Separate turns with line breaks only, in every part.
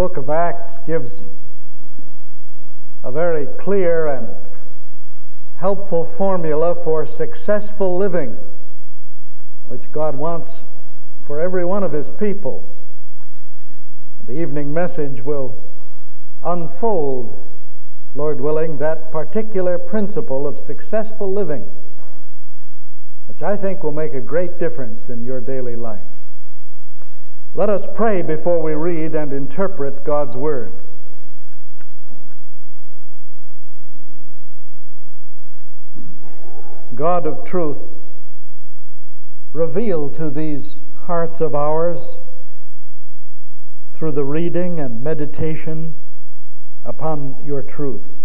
book of Acts gives a very clear and helpful formula for successful living, which God wants for every one of His people. The evening message will unfold, Lord willing, that particular principle of successful living, which I think will make a great difference in your daily life. Let us pray before we read and interpret God's Word. God of truth, reveal to these hearts of ours through the reading and meditation upon your truth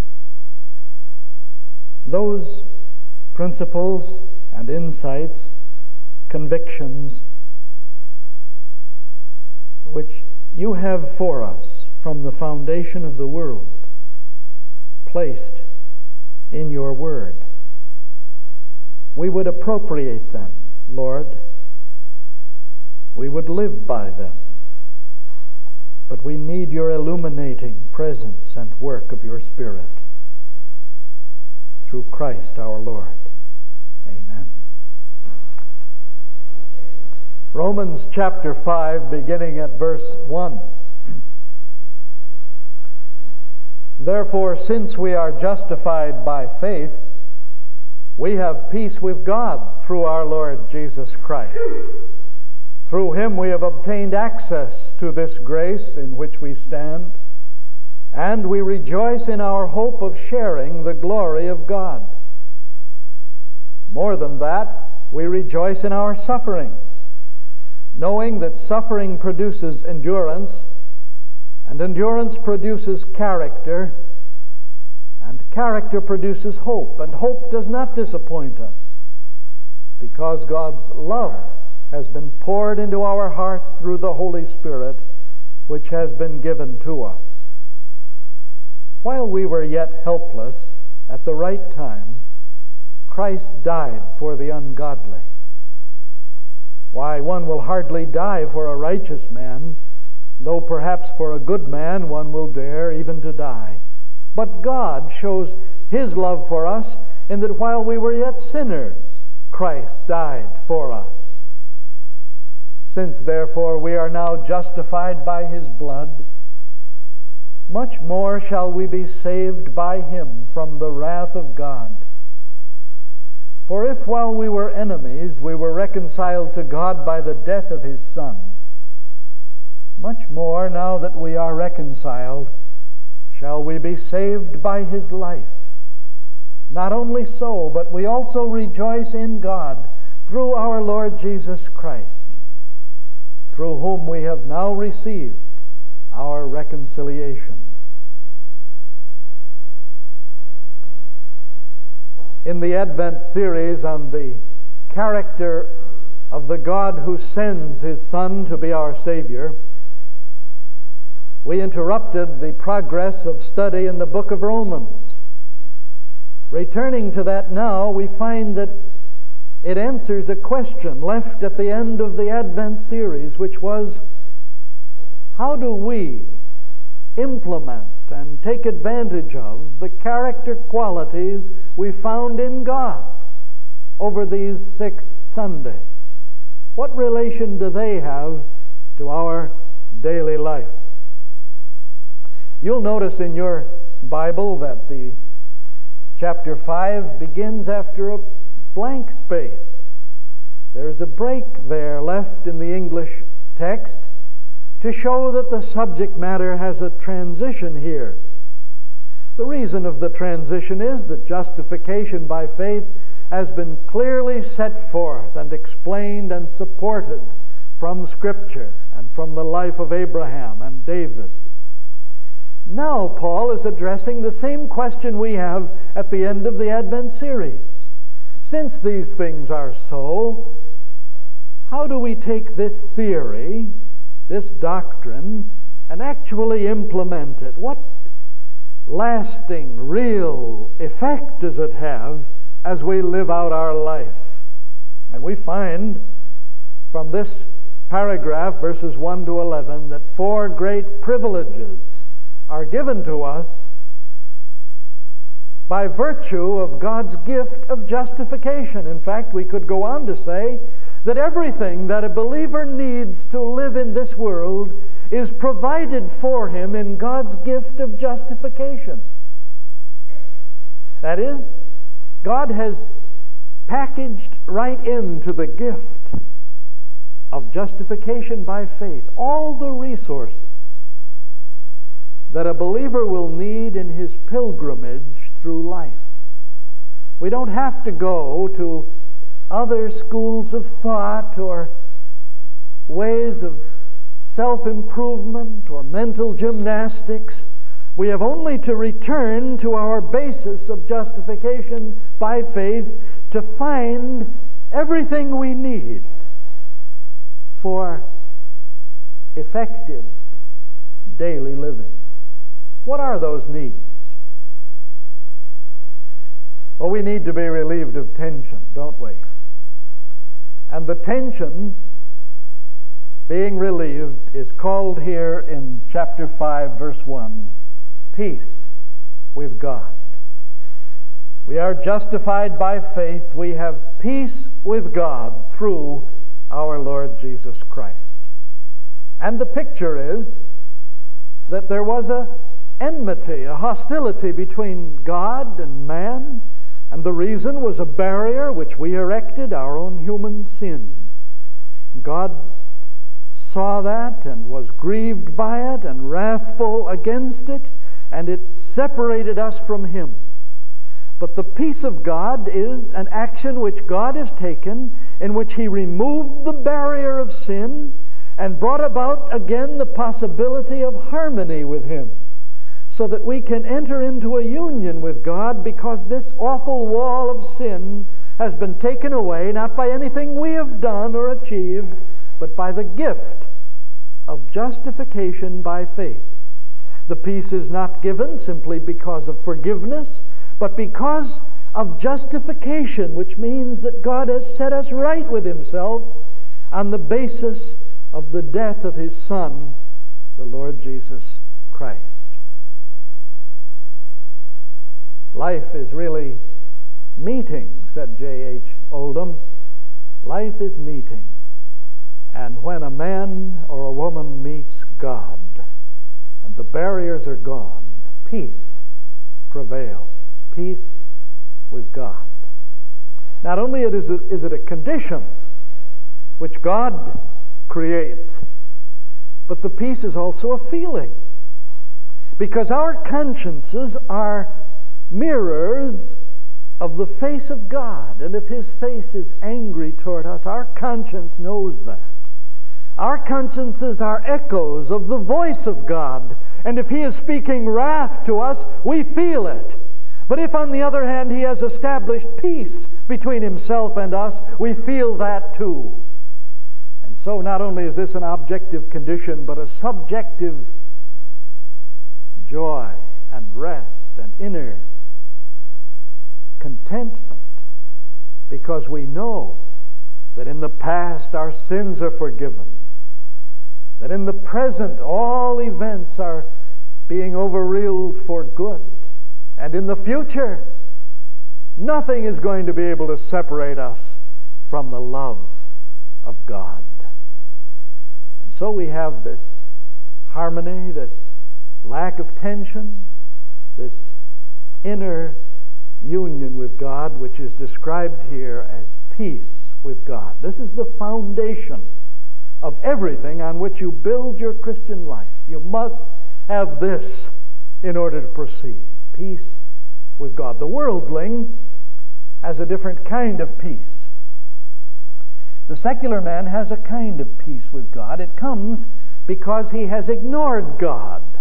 those principles and insights, convictions, which you have for us from the foundation of the world, placed in your word. We would appropriate them, Lord. We would live by them. But we need your illuminating presence and work of your Spirit. Through Christ our Lord. Amen. Romans chapter 5, beginning at verse 1. Therefore, since we are justified by faith, we have peace with God through our Lord Jesus Christ. Through him we have obtained access to this grace in which we stand, and we rejoice in our hope of sharing the glory of God. More than that, we rejoice in our sufferings knowing that suffering produces endurance, and endurance produces character, and character produces hope, and hope does not disappoint us because God's love has been poured into our hearts through the Holy Spirit, which has been given to us. While we were yet helpless, at the right time, Christ died for the ungodly. Why, one will hardly die for a righteous man, though perhaps for a good man one will dare even to die. But God shows his love for us in that while we were yet sinners, Christ died for us. Since therefore we are now justified by his blood, much more shall we be saved by him from the wrath of God. For if while we were enemies we were reconciled to God by the death of his Son, much more now that we are reconciled shall we be saved by his life. Not only so, but we also rejoice in God through our Lord Jesus Christ, through whom we have now received our reconciliation. In the Advent series on the character of the God who sends his Son to be our Savior, we interrupted the progress of study in the book of Romans. Returning to that now, we find that it answers a question left at the end of the Advent series, which was how do we implement and take advantage of the character qualities we found in God over these six Sundays. What relation do they have to our daily life? You'll notice in your Bible that the chapter 5 begins after a blank space. There's a break there left in the English text to show that the subject matter has a transition here. The reason of the transition is that justification by faith has been clearly set forth and explained and supported from Scripture and from the life of Abraham and David. Now, Paul is addressing the same question we have at the end of the Advent series. Since these things are so, how do we take this theory this doctrine and actually implement it? What lasting, real effect does it have as we live out our life? And we find from this paragraph, verses 1 to 11, that four great privileges are given to us by virtue of God's gift of justification. In fact, we could go on to say that everything that a believer needs to live in this world is provided for him in God's gift of justification. That is, God has packaged right into the gift of justification by faith all the resources that a believer will need in his pilgrimage through life. We don't have to go to other schools of thought or ways of self improvement or mental gymnastics. We have only to return to our basis of justification by faith to find everything we need for effective daily living. What are those needs? Well, we need to be relieved of tension, don't we? And the tension being relieved is called here in chapter 5, verse 1 peace with God. We are justified by faith. We have peace with God through our Lord Jesus Christ. And the picture is that there was a enmity, a hostility between God and man, and the reason was a barrier which we erected, our own human sin. God saw that and was grieved by it and wrathful against it, and it separated us from Him. But the peace of God is an action which God has taken in which He removed the barrier of sin and brought about again the possibility of harmony with Him so that we can enter into a union with God because this awful wall of sin has been taken away not by anything we have done or achieved, but by the gift of justification by faith. The peace is not given simply because of forgiveness, but because of justification, which means that God has set us right with Himself on the basis of the death of His Son, the Lord Jesus Christ. Life is really meeting, said J.H. Oldham. Life is meeting. And when a man or a woman meets God and the barriers are gone, peace prevails. Peace with God. Not only is it, is it a condition which God creates, but the peace is also a feeling. Because our consciences are mirrors of the face of God. And if His face is angry toward us, our conscience knows that. Our consciences are echoes of the voice of God. And if He is speaking wrath to us, we feel it. But if, on the other hand, He has established peace between Himself and us, we feel that too. And so, not only is this an objective condition, but a subjective joy and rest and inner contentment because we know that in the past our sins are forgiven, that in the present all events are being overruled for good, and in the future nothing is going to be able to separate us from the love of God. And so we have this harmony, this lack of tension, this inner union with God, which is described here as peace with God. This is the foundation of everything on which you build your Christian life. You must have this in order to proceed peace with God. The worldling has a different kind of peace. The secular man has a kind of peace with God. It comes because he has ignored God.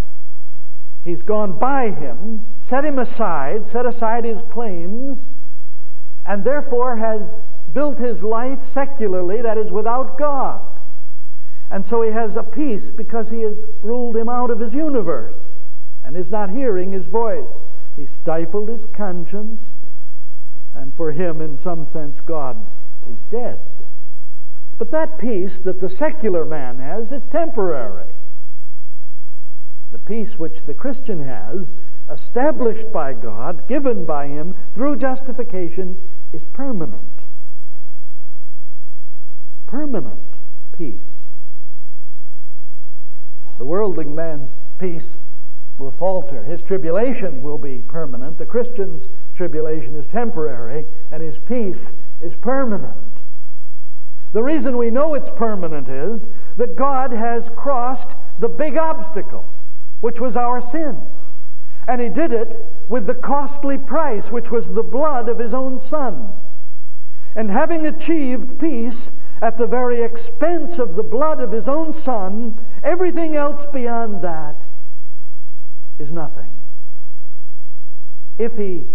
He's gone by him, set him aside, set aside his claims, and therefore has built his life secularly, that is, without God. And so he has a peace because he has ruled him out of his universe and is not hearing his voice. He stifled his conscience, and for him, in some sense, God is dead. But that peace that the secular man has is temporary. The peace which the Christian has, established by God, given by Him through justification, is permanent. Permanent peace. The worldly man's peace will falter. His tribulation will be permanent. The Christian's tribulation is temporary, and his peace is permanent. The reason we know it's permanent is that God has crossed the big obstacle, which was our sin. And He did it with the costly price, which was the blood of His own Son. And having achieved peace at the very expense of the blood of His own Son, everything else beyond that is nothing. If He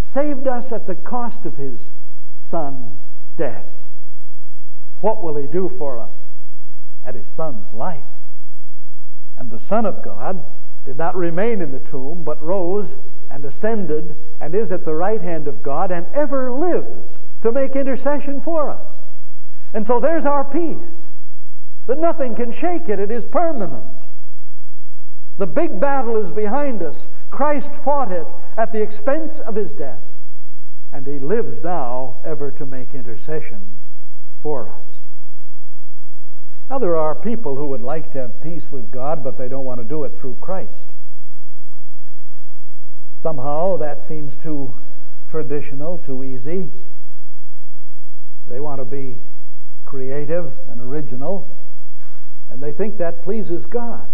saved us at the cost of His Son's death, what will He do for us at His Son's life? And the Son of God did not remain in the tomb, but rose and ascended and is at the right hand of God and ever lives to make intercession for us. And so there's our peace, that nothing can shake it, it is permanent. The big battle is behind us. Christ fought it at the expense of his death, and he lives now ever to make intercession for us. Now, there are people who would like to have peace with God, but they don't want to do it through Christ. Somehow that seems too traditional, too easy. They want to be creative and original, and they think that pleases God.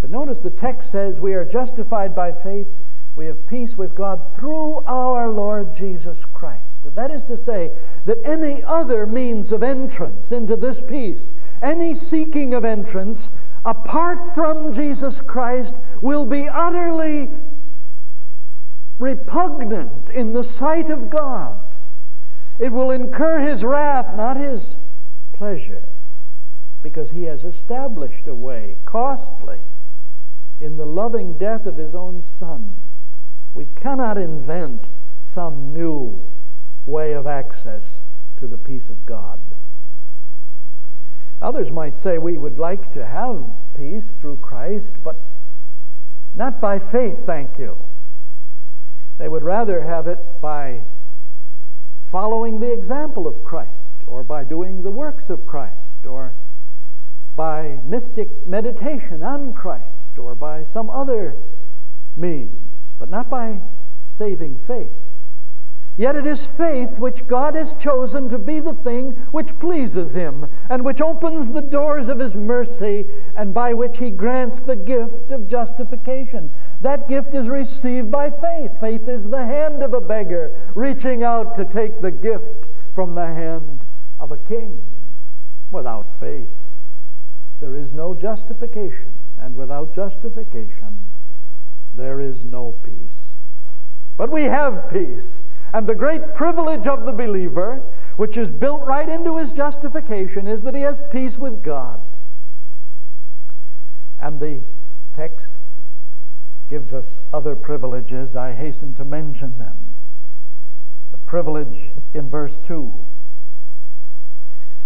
But notice the text says we are justified by faith, we have peace with God through our Lord Jesus Christ. That is to say, that any other means of entrance into this peace, any seeking of entrance apart from Jesus Christ, will be utterly repugnant in the sight of God. It will incur his wrath, not his pleasure, because he has established a way, costly, in the loving death of his own Son. We cannot invent some new way of access to the peace of God. Others might say we would like to have peace through Christ, but not by faith, thank you. They would rather have it by following the example of Christ, or by doing the works of Christ, or by mystic meditation on Christ, or by some other means, but not by saving faith. Yet it is faith which God has chosen to be the thing which pleases Him, and which opens the doors of His mercy, and by which He grants the gift of justification. That gift is received by faith. Faith is the hand of a beggar reaching out to take the gift from the hand of a king. Without faith, there is no justification, and without justification, there is no peace. But we have peace and the great privilege of the believer, which is built right into his justification, is that he has peace with God. And the text gives us other privileges. I hasten to mention them. The privilege in verse 2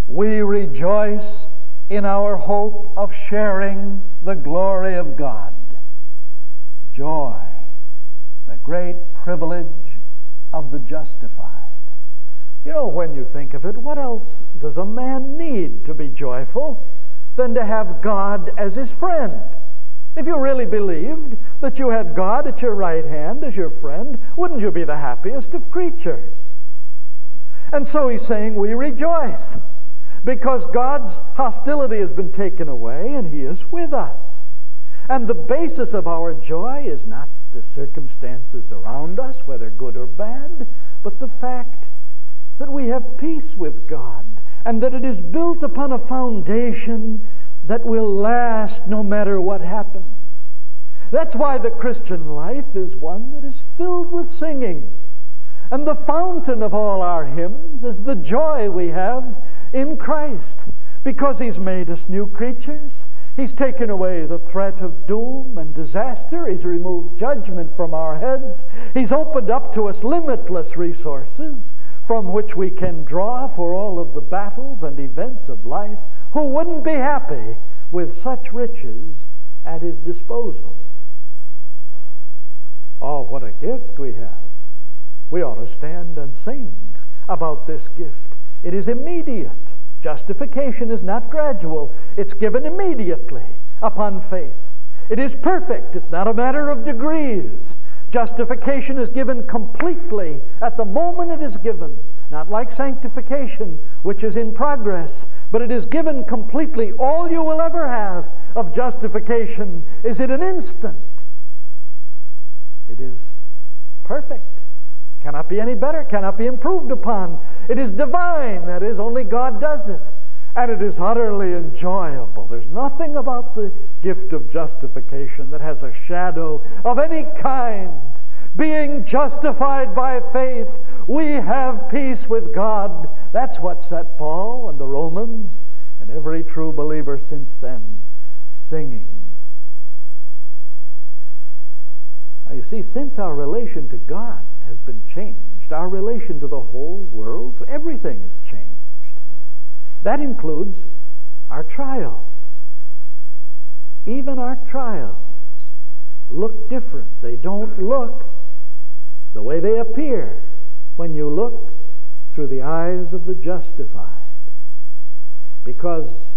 We rejoice in our hope of sharing the glory of God. Joy, the great privilege of the justified. You know, when you think of it, what else does a man need to be joyful than to have God as his friend? If you really believed that you had God at your right hand as your friend, wouldn't you be the happiest of creatures? And so he's saying, We rejoice because God's hostility has been taken away and he is with us. And the basis of our joy is not the circumstances around us, whether good or bad, but the fact that we have peace with God and that it is built upon a foundation that will last no matter what happens. That's why the Christian life is one that is filled with singing. And the fountain of all our hymns is the joy we have in Christ because He's made us new creatures. He's taken away the threat of doom and disaster. He's removed judgment from our heads. He's opened up to us limitless resources from which we can draw for all of the battles and events of life, who wouldn't be happy with such riches at his disposal? Oh, what a gift we have. We ought to stand and sing about this gift. It is immediate. Justification is not gradual, it's given immediately upon faith. It is perfect, it's not a matter of degrees. Justification is given completely at the moment it is given. Not like sanctification, which is in progress, but it is given completely. All you will ever have of justification is in an instant. It is perfect. Cannot be any better, cannot be improved upon. It is divine, that is, only God does it. And it is utterly enjoyable. There's nothing about the gift of justification that has a shadow of any kind. Being justified by faith, we have peace with God. That's what set Paul and the Romans and every true believer since then singing. Now, you see, since our relation to God has been changed, our relation to the whole world, to everything has changed. That includes our trials. Even our trials look different. They don't look the way they appear when you look through the eyes of the justified. Because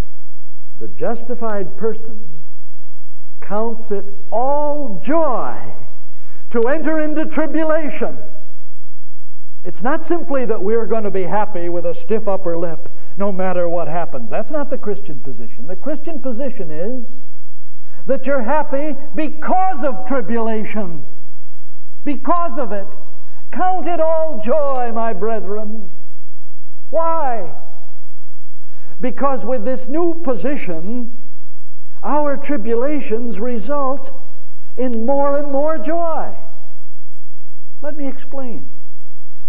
the justified person counts it all joy to enter into tribulation. It's not simply that we're going to be happy with a stiff upper lip no matter what happens. That's not the Christian position. The Christian position is that you're happy because of tribulation, because of it. Count it all joy, my brethren. Why? Because with this new position, our tribulations result in more and more joy. Let me explain.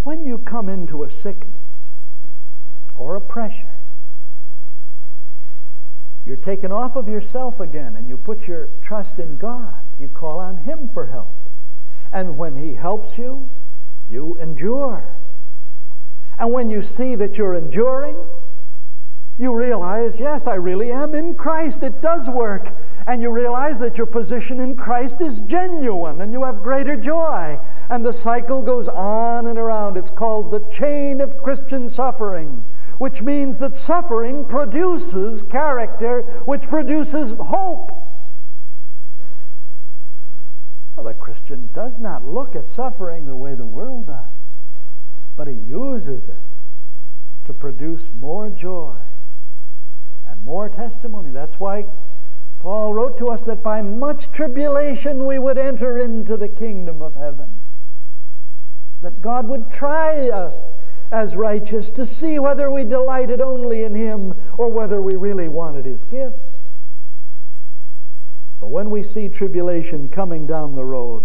When you come into a sickness or a pressure, you're taken off of yourself again and you put your trust in God. You call on Him for help. And when He helps you, you endure. And when you see that you're enduring, you realize, yes, I really am in Christ. It does work. And you realize that your position in Christ is genuine and you have greater joy. And the cycle goes on and around. It's called the chain of Christian suffering, which means that suffering produces character, which produces hope. Well, the Christian does not look at suffering the way the world does, but he uses it to produce more joy and more testimony. That's why Paul wrote to us that by much tribulation we would enter into the kingdom of heaven. That God would try us as righteous to see whether we delighted only in Him or whether we really wanted His gifts. But when we see tribulation coming down the road,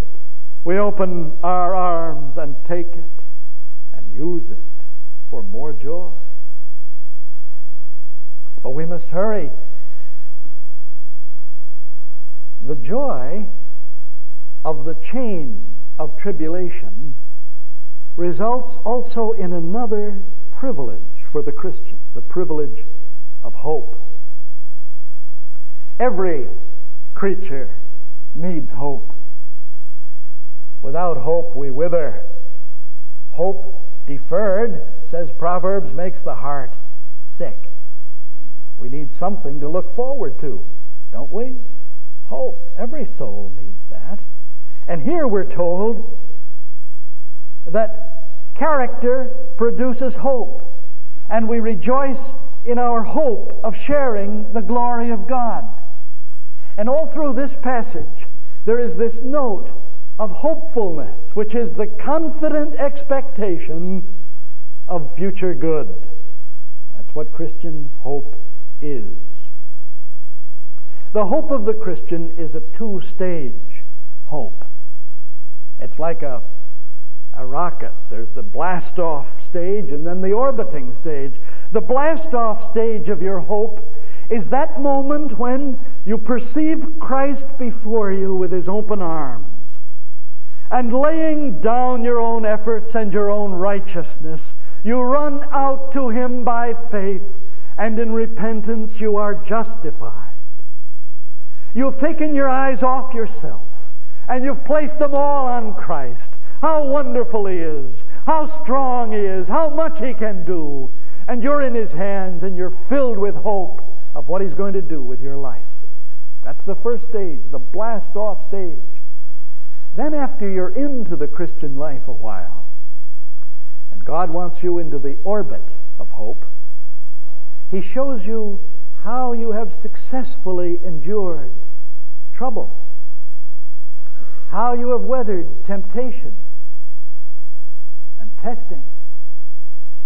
we open our arms and take it and use it for more joy. But we must hurry. The joy of the chain of tribulation results also in another privilege for the Christian the privilege of hope. Every creature needs hope. Without hope, we wither. Hope deferred, says Proverbs, makes the heart sick. We need something to look forward to, don't we? Hope. Every soul needs that. And here we're told that character produces hope, and we rejoice in our hope of sharing the glory of God. And all through this passage, there is this note of hopefulness, which is the confident expectation of future good. That's what Christian hope is. The hope of the Christian is a two stage hope. It's like a, a rocket. There's the blast off stage and then the orbiting stage. The blast off stage of your hope is that moment when you perceive Christ before you with his open arms and laying down your own efforts and your own righteousness You run out to Him by faith, and in repentance you are justified. You have taken your eyes off yourself, and you've placed them all on Christ. How wonderful He is, how strong He is, how much He can do. And you're in His hands, and you're filled with hope of what He's going to do with your life. That's the first stage, the blast off stage. Then, after you're into the Christian life a while, and God wants you into the orbit of hope, He shows you how you have successfully endured trouble, how you have weathered temptation and testing.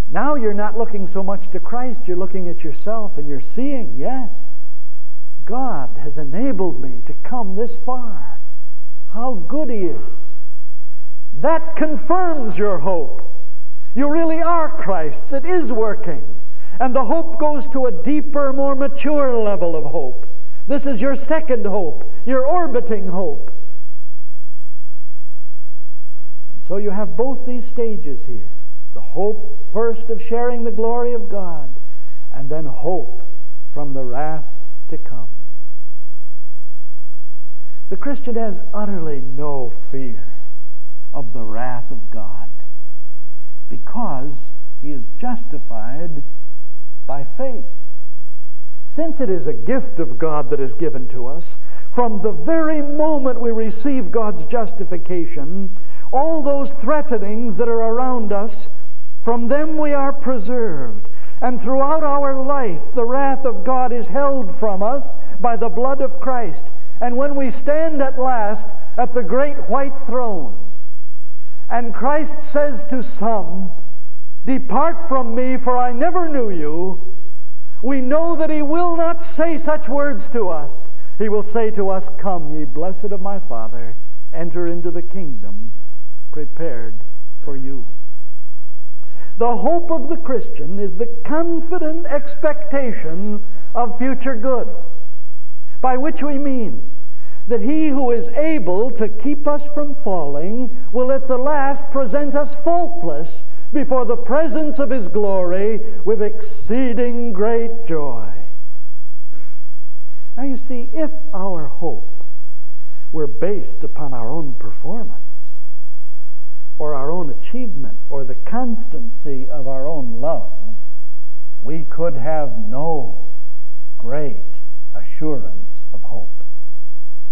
Now you're not looking so much to Christ, you're looking at yourself and you're seeing, yes, God has enabled me to come this far how good He is. That confirms your hope. You really are Christ's. It is working. And the hope goes to a deeper, more mature level of hope. This is your second hope, your orbiting hope. And so you have both these stages here the hope first of sharing the glory of God, and then hope from the wrath to come. The Christian has utterly no fear of the wrath of God because he is justified by faith. Since it is a gift of God that is given to us, from the very moment we receive God's justification, all those threatenings that are around us, from them we are preserved. And throughout our life, the wrath of God is held from us by the blood of Christ. And when we stand at last at the great white throne, and Christ says to some, Depart from me, for I never knew you, we know that He will not say such words to us. He will say to us, Come, ye blessed of my Father, enter into the kingdom prepared for you. The hope of the Christian is the confident expectation of future good. By which we mean that he who is able to keep us from falling will at the last present us faultless before the presence of his glory with exceeding great joy. Now, you see, if our hope were based upon our own performance, or our own achievement, or the constancy of our own love, we could have no great assurance of hope.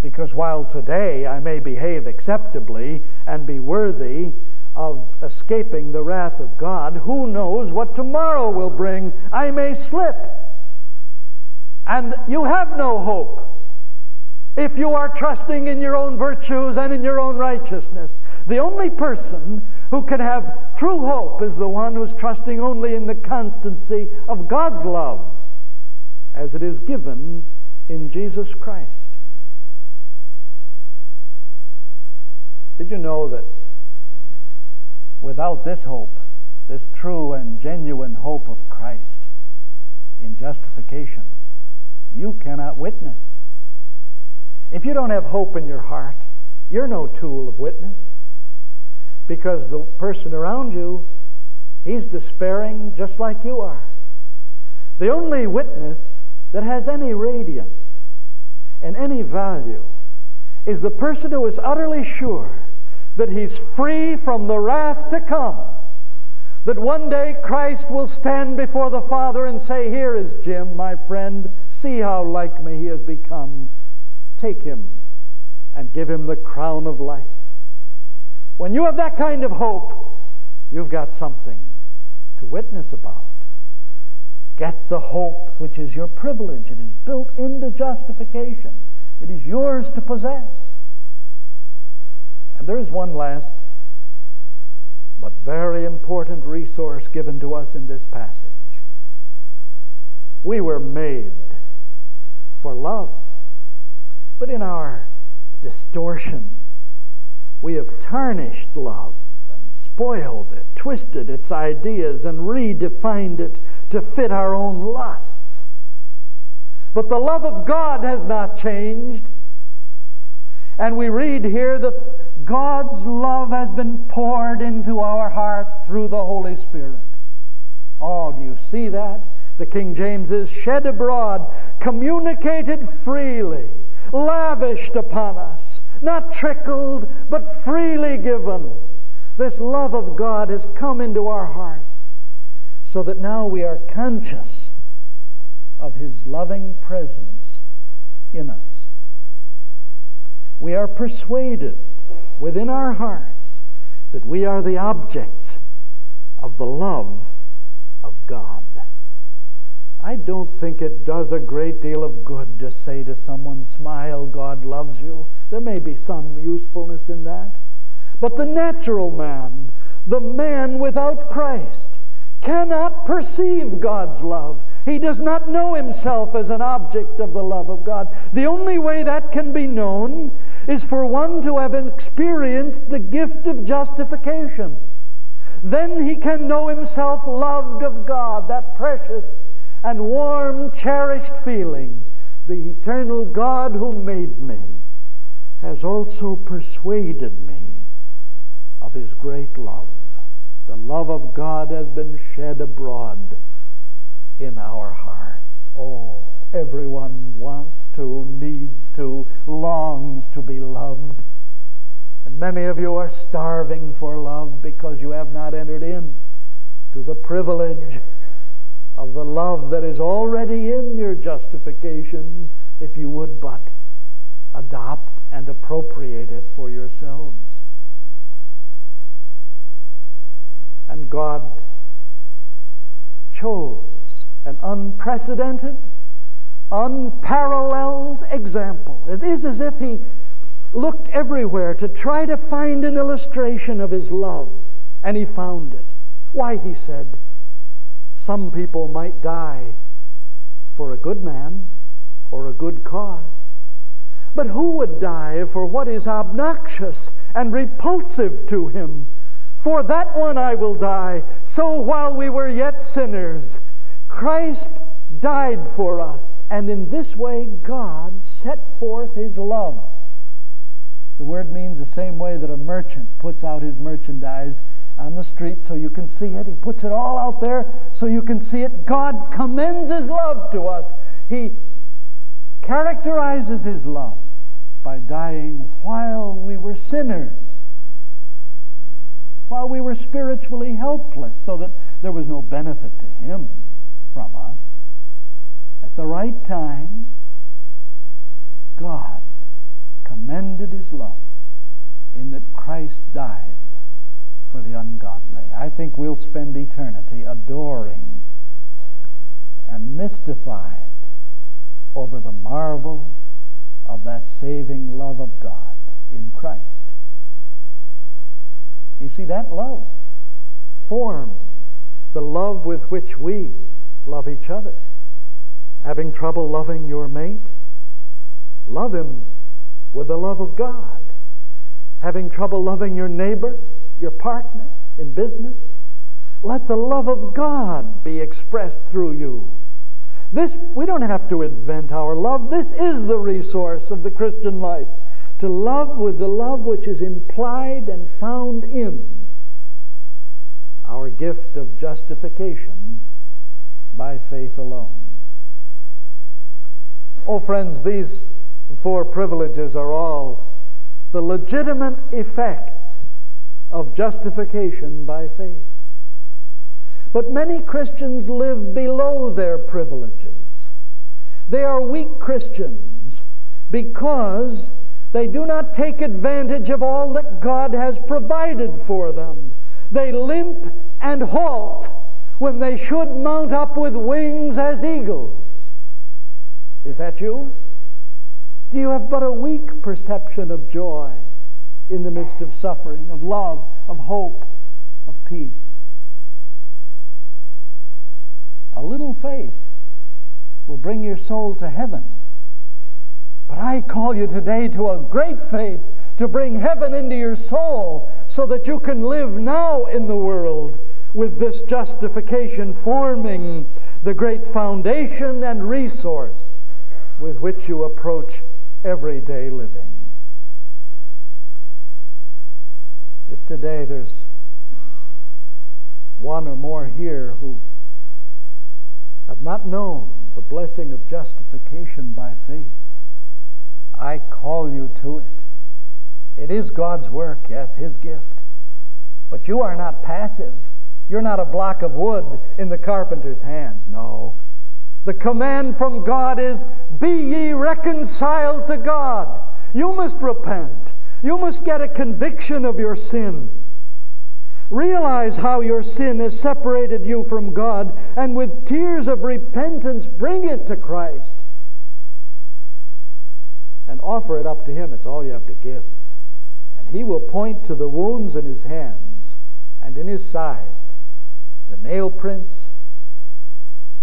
Because while today I may behave acceptably and be worthy of escaping the wrath of God, who knows what tomorrow will bring? I may slip. And you have no hope if you are trusting in your own virtues and in your own righteousness. The only person who can have true hope is the one who's trusting only in the constancy of God's love as it is given in Jesus Christ. Did you know that without this hope, this true and genuine hope of Christ in justification, you cannot witness? If you don't have hope in your heart, you're no tool of witness because the person around you, he's despairing just like you are. The only witness that has any radiance and any value is the person who is utterly sure that he's free from the wrath to come. That one day Christ will stand before the Father and say, Here is Jim, my friend. See how like me he has become. Take him and give him the crown of life. When you have that kind of hope, you've got something to witness about. Get the hope which is your privilege. It is built into justification. It is yours to possess. And there is one last but very important resource given to us in this passage. We were made for love, but in our distortion, we have tarnished love and spoiled it, twisted its ideas, and redefined it to fit our own lusts. But the love of God has not changed. And we read here that God's love has been poured into our hearts through the Holy Spirit. Oh, do you see that? The King James is shed abroad, communicated freely, lavished upon us, not trickled, but freely given. This love of God has come into our hearts so that now we are conscious of His loving presence in us. We are persuaded within our hearts that we are the objects of the love of God. I don't think it does a great deal of good to say to someone, Smile, God loves you. There may be some usefulness in that. But the natural man, the man without Christ, cannot perceive God's love. He does not know himself as an object of the love of God. The only way that can be known is for one to have experienced the gift of justification. Then he can know himself loved of God, that precious and warm, cherished feeling. The eternal God who made me has also persuaded me of his great love. The love of God has been shed abroad in our hearts. Oh, everyone wants to, needs to, longs to be loved. And many of you are starving for love because you have not entered in to the privilege of the love that is already in your justification if you would but adopt and appropriate it for yourselves. And God chose an unprecedented, unparalleled example. It is as if He looked everywhere to try to find an illustration of His love, and He found it. Why, He said, some people might die for a good man or a good cause. But who would die for what is obnoxious and repulsive to him? For that one I will die. So while we were yet sinners, Christ died for us. And in this way, God set forth his love. The word means the same way that a merchant puts out his merchandise on the street so you can see it. He puts it all out there so you can see it. God commends his love to us. He characterizes his love by dying while we were sinners while we were spiritually helpless, so that there was no benefit to him from us. At the right time, God commended his love in that Christ died for the ungodly. I think we'll spend eternity adoring and mystified over the marvel of that saving love of God in Christ. You see, that love forms the love with which we love each other. Having trouble loving your mate? Love him with the love of God. Having trouble loving your neighbor, your partner in business? Let the love of God be expressed through you. This, we don't have to invent our love. This is the resource of the Christian life to love with the love which is implied and found in our gift of justification by faith alone. Oh, friends, these four privileges are all the legitimate effects of justification by faith. But many Christians live below their privileges. They are weak Christians because they do not take advantage of all that God has provided for them. They limp and halt when they should mount up with wings as eagles. Is that you? Do you have but a weak perception of joy in the midst of suffering, of love, of hope, of peace? A little faith will bring your soul to heaven but I call you today to a great faith to bring heaven into your soul so that you can live now in the world with this justification forming the great foundation and resource with which you approach everyday living. If today there's one or more here who have not known the blessing of justification by faith, I call you to it. It is God's work, yes, His gift. But you are not passive. You're not a block of wood in the carpenter's hands. No. The command from God is Be ye reconciled to God. You must repent. You must get a conviction of your sin. Realize how your sin has separated you from God, and with tears of repentance, bring it to Christ and offer it up to Him. It's all you have to give. And He will point to the wounds in His hands and in His side, the nail prints,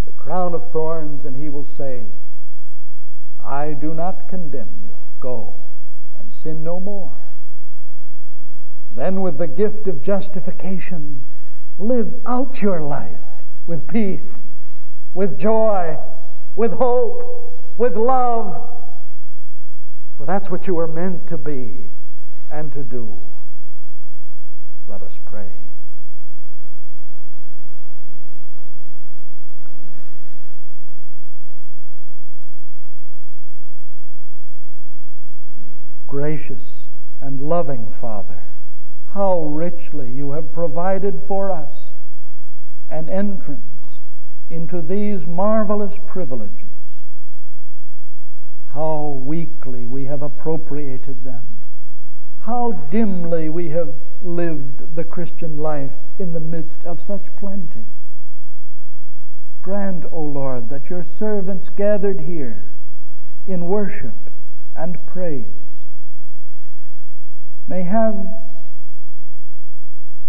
the crown of thorns, and He will say, I do not condemn you. Go and sin no more. Then, with the gift of justification, live out your life with peace, with joy, with hope, with love. For that's what you were meant to be and to do. Let us pray. Gracious and loving Father how richly you have provided for us an entrance into these marvelous privileges. How weakly we have appropriated them. How dimly we have lived the Christian life in the midst of such plenty. Grant, O Lord, that your servants gathered here in worship and praise may have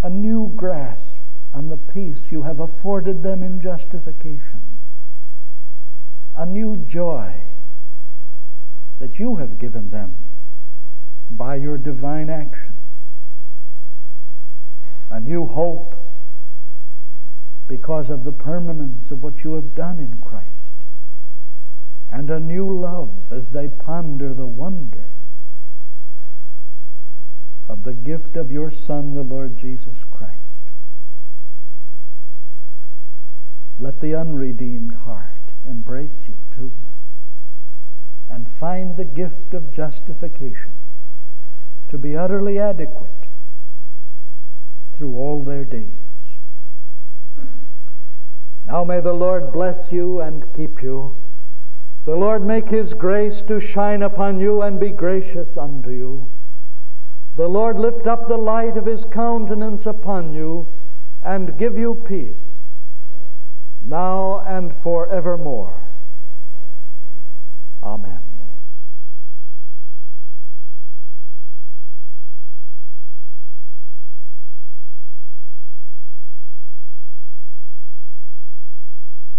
a new grasp on the peace you have afforded them in justification, a new joy that you have given them by your divine action, a new hope because of the permanence of what you have done in Christ, and a new love as they ponder the wonder of the gift of your Son, the Lord Jesus Christ. Let the unredeemed heart embrace you too and find the gift of justification to be utterly adequate through all their days. Now may the Lord bless you and keep you. The Lord make his grace to shine upon you and be gracious unto you. The Lord lift up the light of his countenance upon you and give you peace, now and forevermore. Amen.